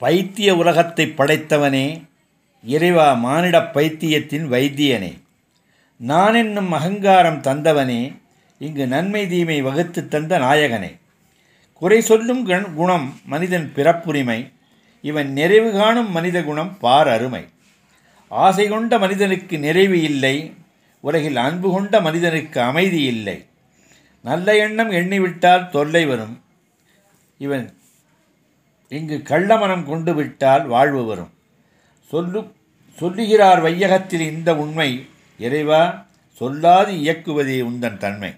பைத்திய உலகத்தை படைத்தவனே இறைவா மானிடப் பைத்தியத்தின் வைத்தியனே. நான் என்னும் அகங்காரம் தந்தவனே இங்கு நன்மை தீமை வகுத்து தந்த நாயகனே. குறை சொல்லும் கண் குணம் மனிதன் பிறப்புரிமை இவன் நிறைவு காணும் மனித குணம் பார் அருமை. ஆசை கொண்ட மனிதனுக்கு நிறைவு இல்லை உலகில் அன்பு கொண்ட மனிதனுக்கு அமைதி இல்லை. நல்ல எண்ணம் எண்ணிவிட்டால் தொல்லை வரும். இவன் இங்கு கள்ளமனம் கொண்டு விட்டால் வாழ்வு வரும். சொல்லு சொல்லுகிறார் வையகத்தில் இந்த உண்மை. இறைவா சொல்லாது இயக்குவதே உந்தன் தன்மை.